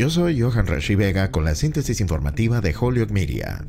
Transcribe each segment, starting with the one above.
Yo soy Johan Rashi Vega con la síntesis informativa de Holyoke Media.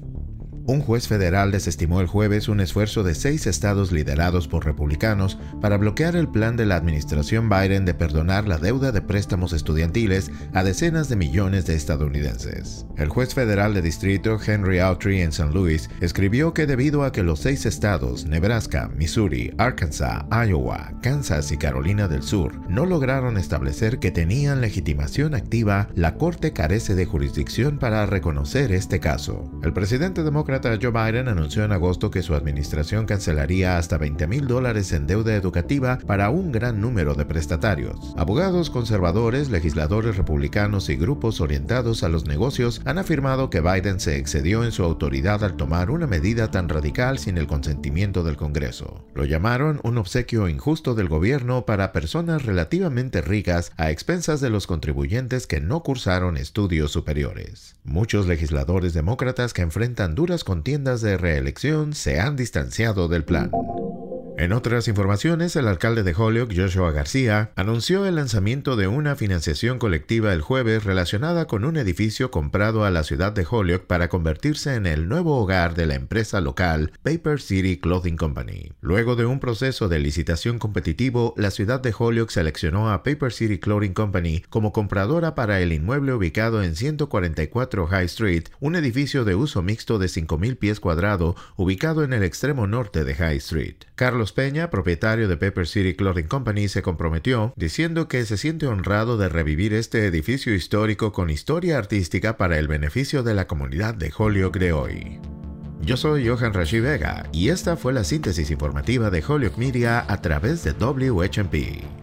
Un juez federal desestimó el jueves un esfuerzo de seis estados liderados por republicanos para bloquear el plan de la administración Biden de perdonar la deuda de préstamos estudiantiles a decenas de millones de estadounidenses. El juez federal de distrito Henry Autry en St. Louis escribió que debido a que los seis estados, Nebraska, Missouri, Arkansas, Iowa, Kansas y Carolina del Sur, no lograron establecer que tenían legitimación activa, la Corte carece de jurisdicción para reconocer este caso. El presidente demócrata Joe Biden anunció en agosto que su administración cancelaría hasta 20 mil dólares en deuda educativa para un gran número de prestatarios. Abogados conservadores, legisladores republicanos y grupos orientados a los negocios han afirmado que Biden se excedió en su autoridad al tomar una medida tan radical sin el consentimiento del Congreso. Lo llamaron un obsequio injusto del gobierno para personas relativamente ricas a expensas de los contribuyentes que no cursaron estudios superiores. Muchos legisladores demócratas que enfrentan duras contiendas de reelección se han distanciado del plan. En otras informaciones, el alcalde de Holyoke, Joshua García, anunció el lanzamiento de una financiación colectiva el jueves relacionada con un edificio comprado a la ciudad de Holyoke para convertirse en el nuevo hogar de la empresa local Paper City Clothing Company. Luego de un proceso de licitación competitivo, la ciudad de Holyoke seleccionó a Paper City Clothing Company como compradora para el inmueble ubicado en 144 High Street, un edificio de uso mixto de 5.000 pies cuadrados ubicado en el extremo norte de High Street. Peña, propietario de Pepper City Clothing Company, se comprometió diciendo que se siente honrado de revivir este edificio histórico con historia artística para el beneficio de la comunidad de Holyoke de hoy. Yo soy Johan Rashi Vega y esta fue la síntesis informativa de Holyoke Media a través de WHMP.